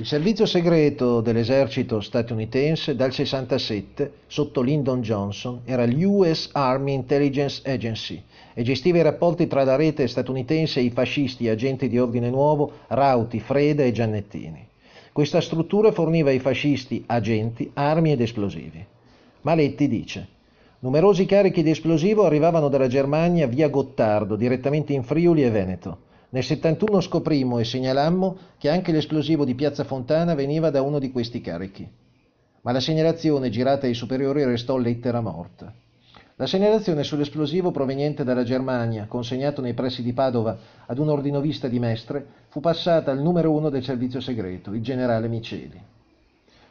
Il servizio segreto dell'esercito statunitense dal 67, sotto Lyndon Johnson, era l'US Army Intelligence Agency e gestiva i rapporti tra la rete statunitense e i fascisti agenti di ordine nuovo Rauti, Freda e Giannettini. Questa struttura forniva ai fascisti agenti, armi ed esplosivi. Maletti dice Numerosi carichi di esplosivo arrivavano dalla Germania via Gottardo, direttamente in Friuli e Veneto. Nel 71 scoprimmo e segnalammo che anche l'esplosivo di Piazza Fontana veniva da uno di questi carichi. Ma la segnalazione girata ai superiori restò lettera morta. La segnalazione sull'esplosivo proveniente dalla Germania, consegnato nei pressi di Padova ad un ordinovista di Mestre, fu passata al numero uno del servizio segreto, il generale Miceli.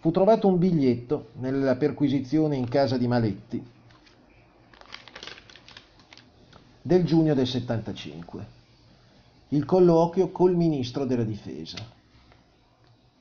Fu trovato un biglietto nella perquisizione in casa di Maletti del giugno del 75 il colloquio col ministro della difesa.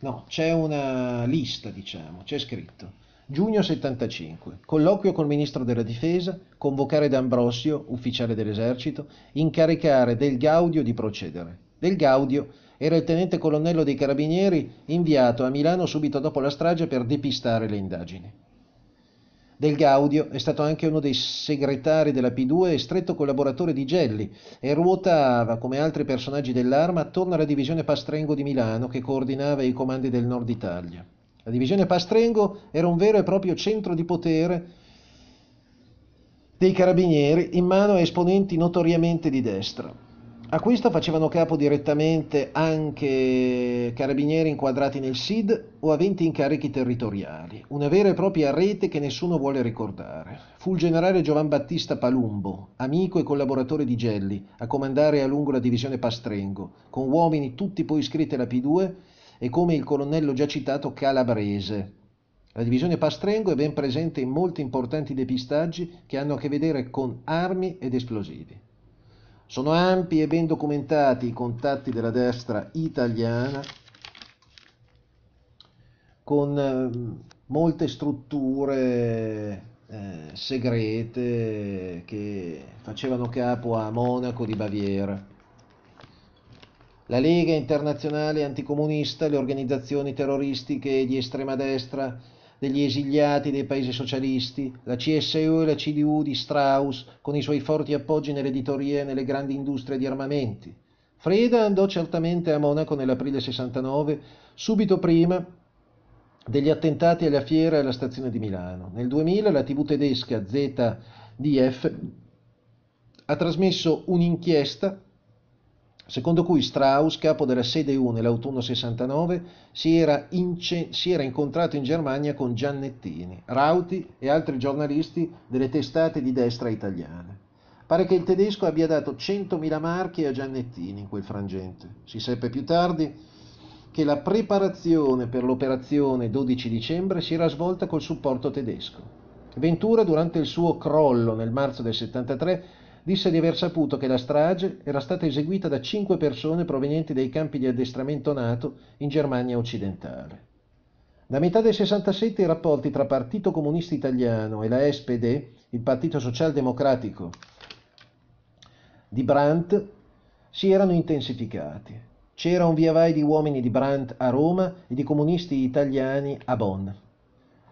No, c'è una lista, diciamo, c'è scritto. Giugno 75. Colloquio col ministro della difesa, convocare D'Ambrosio, ufficiale dell'esercito, incaricare Del Gaudio di procedere. Del Gaudio era il tenente colonnello dei carabinieri inviato a Milano subito dopo la strage per depistare le indagini. Del Gaudio è stato anche uno dei segretari della P2 e stretto collaboratore di Gelli e ruotava, come altri personaggi dell'arma, attorno alla divisione Pastrengo di Milano che coordinava i comandi del nord Italia. La divisione Pastrengo era un vero e proprio centro di potere dei carabinieri in mano a esponenti notoriamente di destra. A questo facevano capo direttamente anche carabinieri inquadrati nel SID o aventi incarichi territoriali, una vera e propria rete che nessuno vuole ricordare. Fu il generale Giovan Battista Palumbo, amico e collaboratore di Gelli, a comandare a lungo la divisione Pastrengo, con uomini tutti poi iscritti alla P2 e come il colonnello già citato Calabrese. La divisione Pastrengo è ben presente in molti importanti depistaggi che hanno a che vedere con armi ed esplosivi. Sono ampi e ben documentati i contatti della destra italiana con eh, molte strutture eh, segrete che facevano capo a Monaco di Baviera. La Lega Internazionale Anticomunista, le organizzazioni terroristiche di estrema destra degli esiliati dei paesi socialisti, la CSU e la CDU di Strauss con i suoi forti appoggi nell'editoria e nelle grandi industrie di armamenti. Freda andò certamente a Monaco nell'aprile 69, subito prima degli attentati alla fiera e alla stazione di Milano. Nel 2000 la TV tedesca ZDF ha trasmesso un'inchiesta secondo cui Strauss, capo della sede U nell'autunno 69, si era, ince- si era, incontrato in Germania con Giannettini, Rauti e altri giornalisti delle testate di destra italiane. Pare che il tedesco abbia dato 100.000 marchi a Giannettini in quel frangente. Si seppe più tardi che la preparazione per l'operazione 12 dicembre si era svolta col supporto tedesco. Ventura, durante il suo crollo nel marzo del 73, disse di aver saputo che la strage era stata eseguita da cinque persone provenienti dai campi di addestramento NATO in Germania occidentale. Da metà del 67 i rapporti tra Partito Comunista Italiano e la SPD, il Partito Socialdemocratico di Brandt, si erano intensificati. C'era un via vai di uomini di Brandt a Roma e di comunisti italiani a Bonn.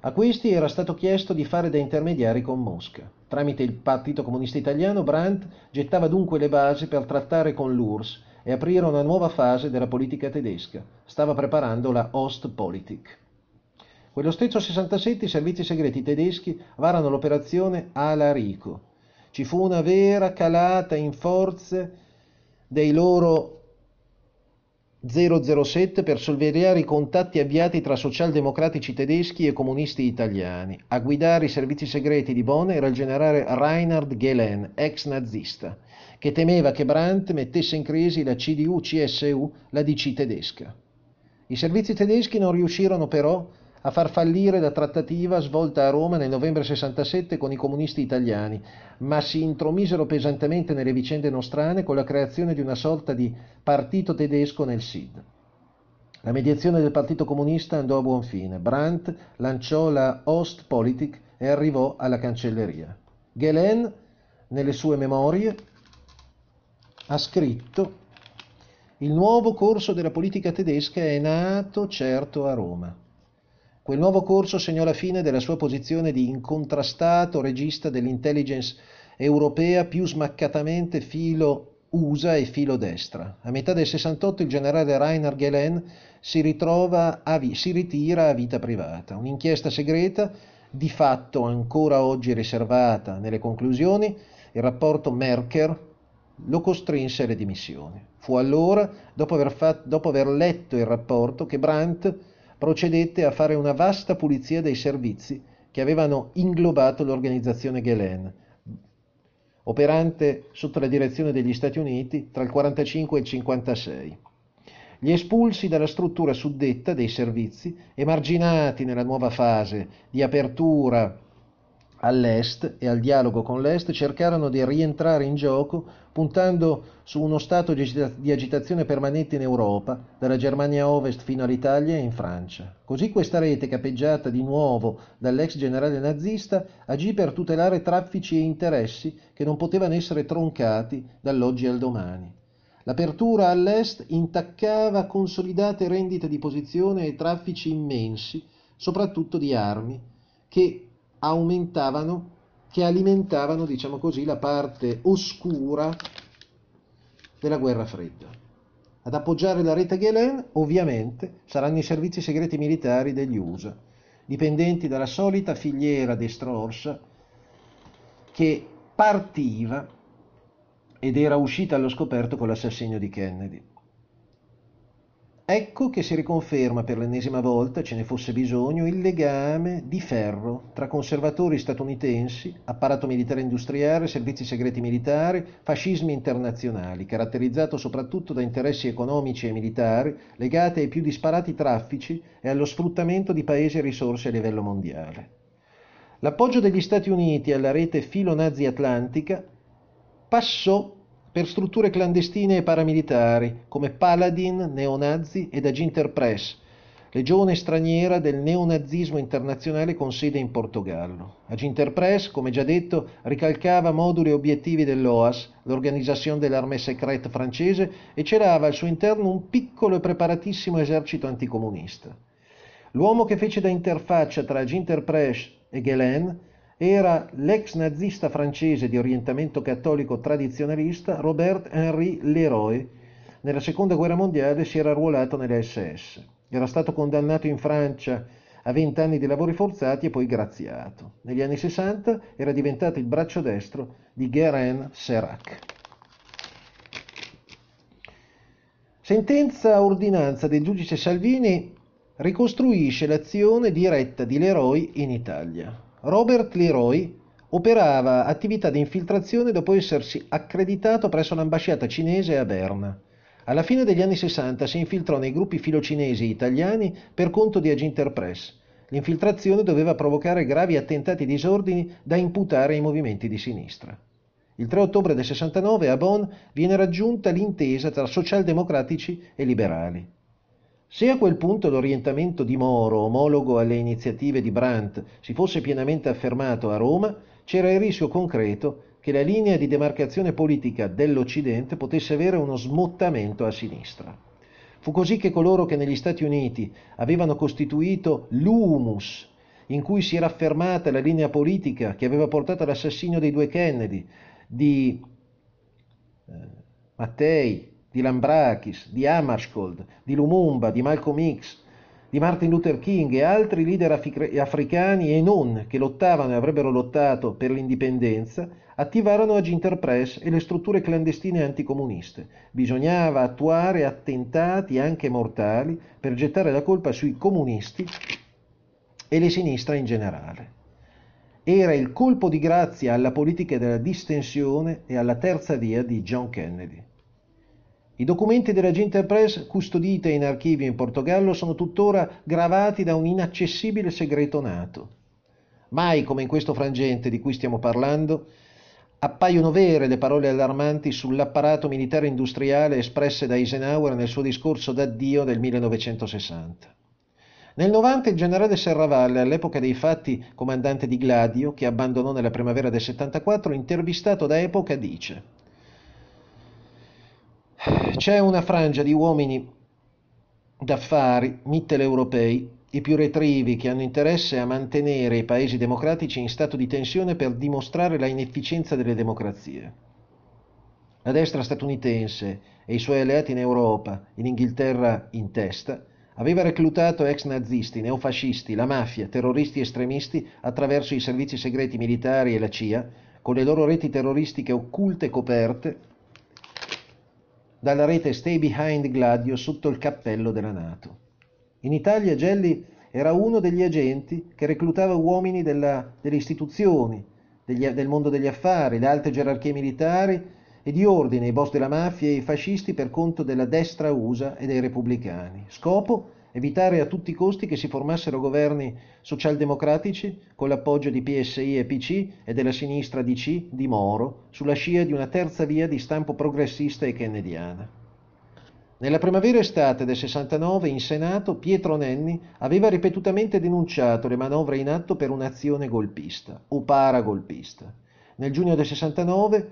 A questi era stato chiesto di fare da intermediari con Mosca. Tramite il Partito Comunista Italiano, Brandt gettava dunque le basi per trattare con l'URSS e aprire una nuova fase della politica tedesca. Stava preparando la Ostpolitik. Quello stesso 67 i servizi segreti tedeschi varano l'operazione Alarico. Ci fu una vera calata in forze dei loro 007 per sorvegliare i contatti avviati tra socialdemocratici tedeschi e comunisti italiani. A guidare i servizi segreti di Bonn era il generale Reinhard Gehlen, ex nazista, che temeva che Brandt mettesse in crisi la CDU-CSU, la DC tedesca. I servizi tedeschi non riuscirono però a far fallire la trattativa svolta a Roma nel novembre 67 con i comunisti italiani, ma si intromisero pesantemente nelle vicende nostrane con la creazione di una sorta di partito tedesco nel SID. La mediazione del Partito Comunista andò a buon fine. Brandt lanciò la Ostpolitik e arrivò alla cancelleria. Gelen, nelle sue memorie, ha scritto il nuovo corso della politica tedesca è nato certo a Roma. Quel nuovo corso segnò la fine della sua posizione di incontrastato regista dell'intelligence europea più smaccatamente filo USA e filo destra. A metà del 68 il generale Rainer Gelen si, vi- si ritira a vita privata. Un'inchiesta segreta, di fatto ancora oggi riservata nelle conclusioni, il rapporto Merker lo costrinse alle dimissioni. Fu allora, dopo aver, fatto, dopo aver letto il rapporto, che Brandt procedette a fare una vasta pulizia dei servizi che avevano inglobato l'organizzazione Gelen, operante sotto la direzione degli Stati Uniti tra il 1945 e il 1956. Gli espulsi dalla struttura suddetta dei servizi, emarginati nella nuova fase di apertura all'est e al dialogo con l'est, cercarono di rientrare in gioco puntando su uno stato di agitazione permanente in Europa, dalla Germania Ovest fino all'Italia e in Francia. Così questa rete, capeggiata di nuovo dall'ex generale nazista, agì per tutelare traffici e interessi che non potevano essere troncati dall'oggi al domani. L'apertura all'est intaccava consolidate rendite di posizione e traffici immensi, soprattutto di armi, che aumentavano che alimentavano, diciamo così, la parte oscura della guerra fredda. Ad appoggiare la rete Gelen, ovviamente, saranno i servizi segreti militari degli USA, dipendenti dalla solita filiera destra-orsa che partiva ed era uscita allo scoperto con l'assassinio di Kennedy. Ecco che si riconferma per l'ennesima volta, ce ne fosse bisogno, il legame di ferro tra conservatori statunitensi, apparato militare industriale, servizi segreti militari, fascismi internazionali, caratterizzato soprattutto da interessi economici e militari legati ai più disparati traffici e allo sfruttamento di paesi e risorse a livello mondiale. L'appoggio degli Stati Uniti alla rete filo-nazi atlantica passò per strutture clandestine e paramilitari come Paladin, neonazi ed Aginter Press, legione straniera del neonazismo internazionale con sede in Portogallo. Aginter Press, come già detto, ricalcava moduli e obiettivi dell'OAS, l'Organisation de l'Armée Secrète francese, e celava al suo interno un piccolo e preparatissimo esercito anticomunista. L'uomo che fece da interfaccia tra Aginter Press e Guelen era l'ex nazista francese di orientamento cattolico tradizionalista Robert-Henri Leroy. Nella seconda guerra mondiale si era arruolato nelle SS. Era stato condannato in Francia a 20 anni di lavori forzati e poi graziato. Negli anni 60 era diventato il braccio destro di Guerin Serac. Sentenza ordinanza del giudice Salvini ricostruisce l'azione diretta di Leroy in Italia. Robert Leroy operava attività di infiltrazione dopo essersi accreditato presso l'ambasciata cinese a Berna. Alla fine degli anni 60 si infiltrò nei gruppi filocinesi italiani per conto di Aginter Press. L'infiltrazione doveva provocare gravi attentati e disordini da imputare ai movimenti di sinistra. Il 3 ottobre del 69 a Bonn viene raggiunta l'intesa tra socialdemocratici e liberali. Se a quel punto l'orientamento di Moro, omologo alle iniziative di Brandt, si fosse pienamente affermato a Roma, c'era il rischio concreto che la linea di demarcazione politica dell'Occidente potesse avere uno smottamento a sinistra. Fu così che coloro che negli Stati Uniti avevano costituito l'humus in cui si era affermata la linea politica che aveva portato all'assassinio dei due Kennedy, di eh, Mattei, di Lambrakis, di Hammarskjöld, di Lumumba, di Malcolm X, di Martin Luther King e altri leader africani e non che lottavano e avrebbero lottato per l'indipendenza, attivarono Aginter Press e le strutture clandestine anticomuniste. Bisognava attuare attentati anche mortali per gettare la colpa sui comunisti e le sinistre in generale. Era il colpo di grazia alla politica della distensione e alla terza via di John Kennedy. I documenti della Press custodite in archivio in Portogallo sono tuttora gravati da un inaccessibile segreto nato. Mai come in questo frangente di cui stiamo parlando appaiono vere le parole allarmanti sull'apparato militare industriale espresse da Eisenhower nel suo discorso d'addio del 1960. Nel 90 il generale Serravalle, all'epoca dei fatti comandante di Gladio, che abbandonò nella primavera del 74, intervistato da Epoca, dice c'è una frangia di uomini d'affari mitteleuropei, i più retrivi, che hanno interesse a mantenere i paesi democratici in stato di tensione per dimostrare la inefficienza delle democrazie. La destra statunitense e i suoi alleati in Europa, in Inghilterra in testa, aveva reclutato ex nazisti, neofascisti, la mafia, terroristi estremisti attraverso i servizi segreti militari e la CIA, con le loro reti terroristiche occulte e coperte dalla rete Stay Behind Gladio sotto il cappello della Nato. In Italia Gelli era uno degli agenti che reclutava uomini della, delle istituzioni, degli, del mondo degli affari, le alte gerarchie militari e di ordine, i boss della mafia e i fascisti per conto della destra USA e dei repubblicani. Scopo? Evitare a tutti i costi che si formassero governi socialdemocratici con l'appoggio di PSI e PC e della sinistra DC di Moro sulla scia di una terza via di stampo progressista e kennediana. Nella primavera estate del 69 in Senato Pietro Nenni aveva ripetutamente denunciato le manovre in atto per un'azione golpista o paragolpista. Nel giugno del 69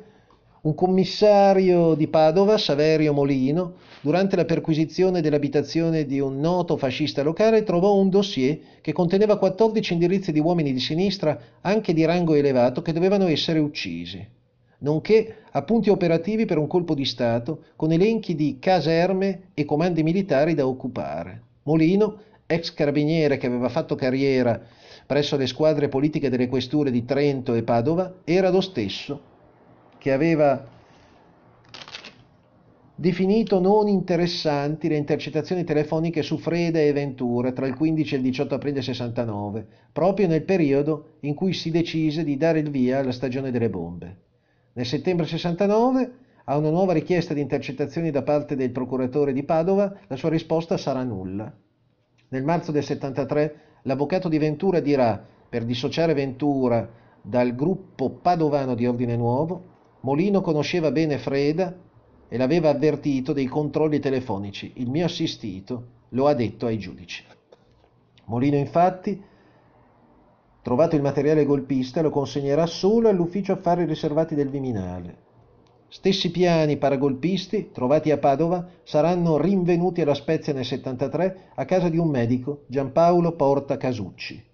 un commissario di Padova, Saverio Molino, durante la perquisizione dell'abitazione di un noto fascista locale, trovò un dossier che conteneva 14 indirizzi di uomini di sinistra, anche di rango elevato, che dovevano essere uccisi, nonché appunti operativi per un colpo di Stato, con elenchi di caserme e comandi militari da occupare. Molino, ex carabiniere che aveva fatto carriera presso le squadre politiche delle questure di Trento e Padova, era lo stesso che aveva definito non interessanti le intercettazioni telefoniche su Freda e Ventura tra il 15 e il 18 aprile 69, proprio nel periodo in cui si decise di dare il via alla stagione delle bombe. Nel settembre 69, a una nuova richiesta di intercettazioni da parte del procuratore di Padova, la sua risposta sarà nulla. Nel marzo del 73, l'avvocato di Ventura dirà, per dissociare Ventura dal gruppo padovano di Ordine Nuovo, Molino conosceva bene Freda e l'aveva avvertito dei controlli telefonici. Il mio assistito lo ha detto ai giudici. Molino infatti, trovato il materiale golpista, lo consegnerà solo all'ufficio affari riservati del Viminale. Stessi piani paragolpisti, trovati a Padova, saranno rinvenuti alla Spezia nel 73 a casa di un medico, Giampaolo Porta Casucci.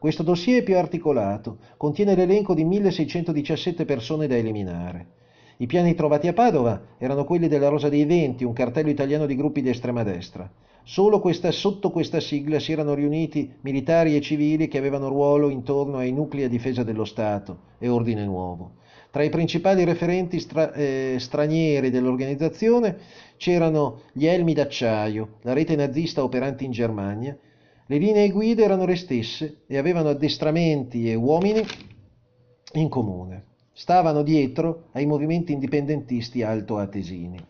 Questo dossier è più articolato, contiene l'elenco di 1617 persone da eliminare. I piani trovati a Padova erano quelli della Rosa dei Venti, un cartello italiano di gruppi di estrema destra. Solo questa, sotto questa sigla si erano riuniti militari e civili che avevano ruolo intorno ai nuclei a difesa dello Stato e Ordine Nuovo. Tra i principali referenti stra- eh, stranieri dell'organizzazione c'erano gli Elmi d'acciaio, la rete nazista operante in Germania, le linee guida erano le stesse e avevano addestramenti e uomini in comune. Stavano dietro ai movimenti indipendentisti altoatesini.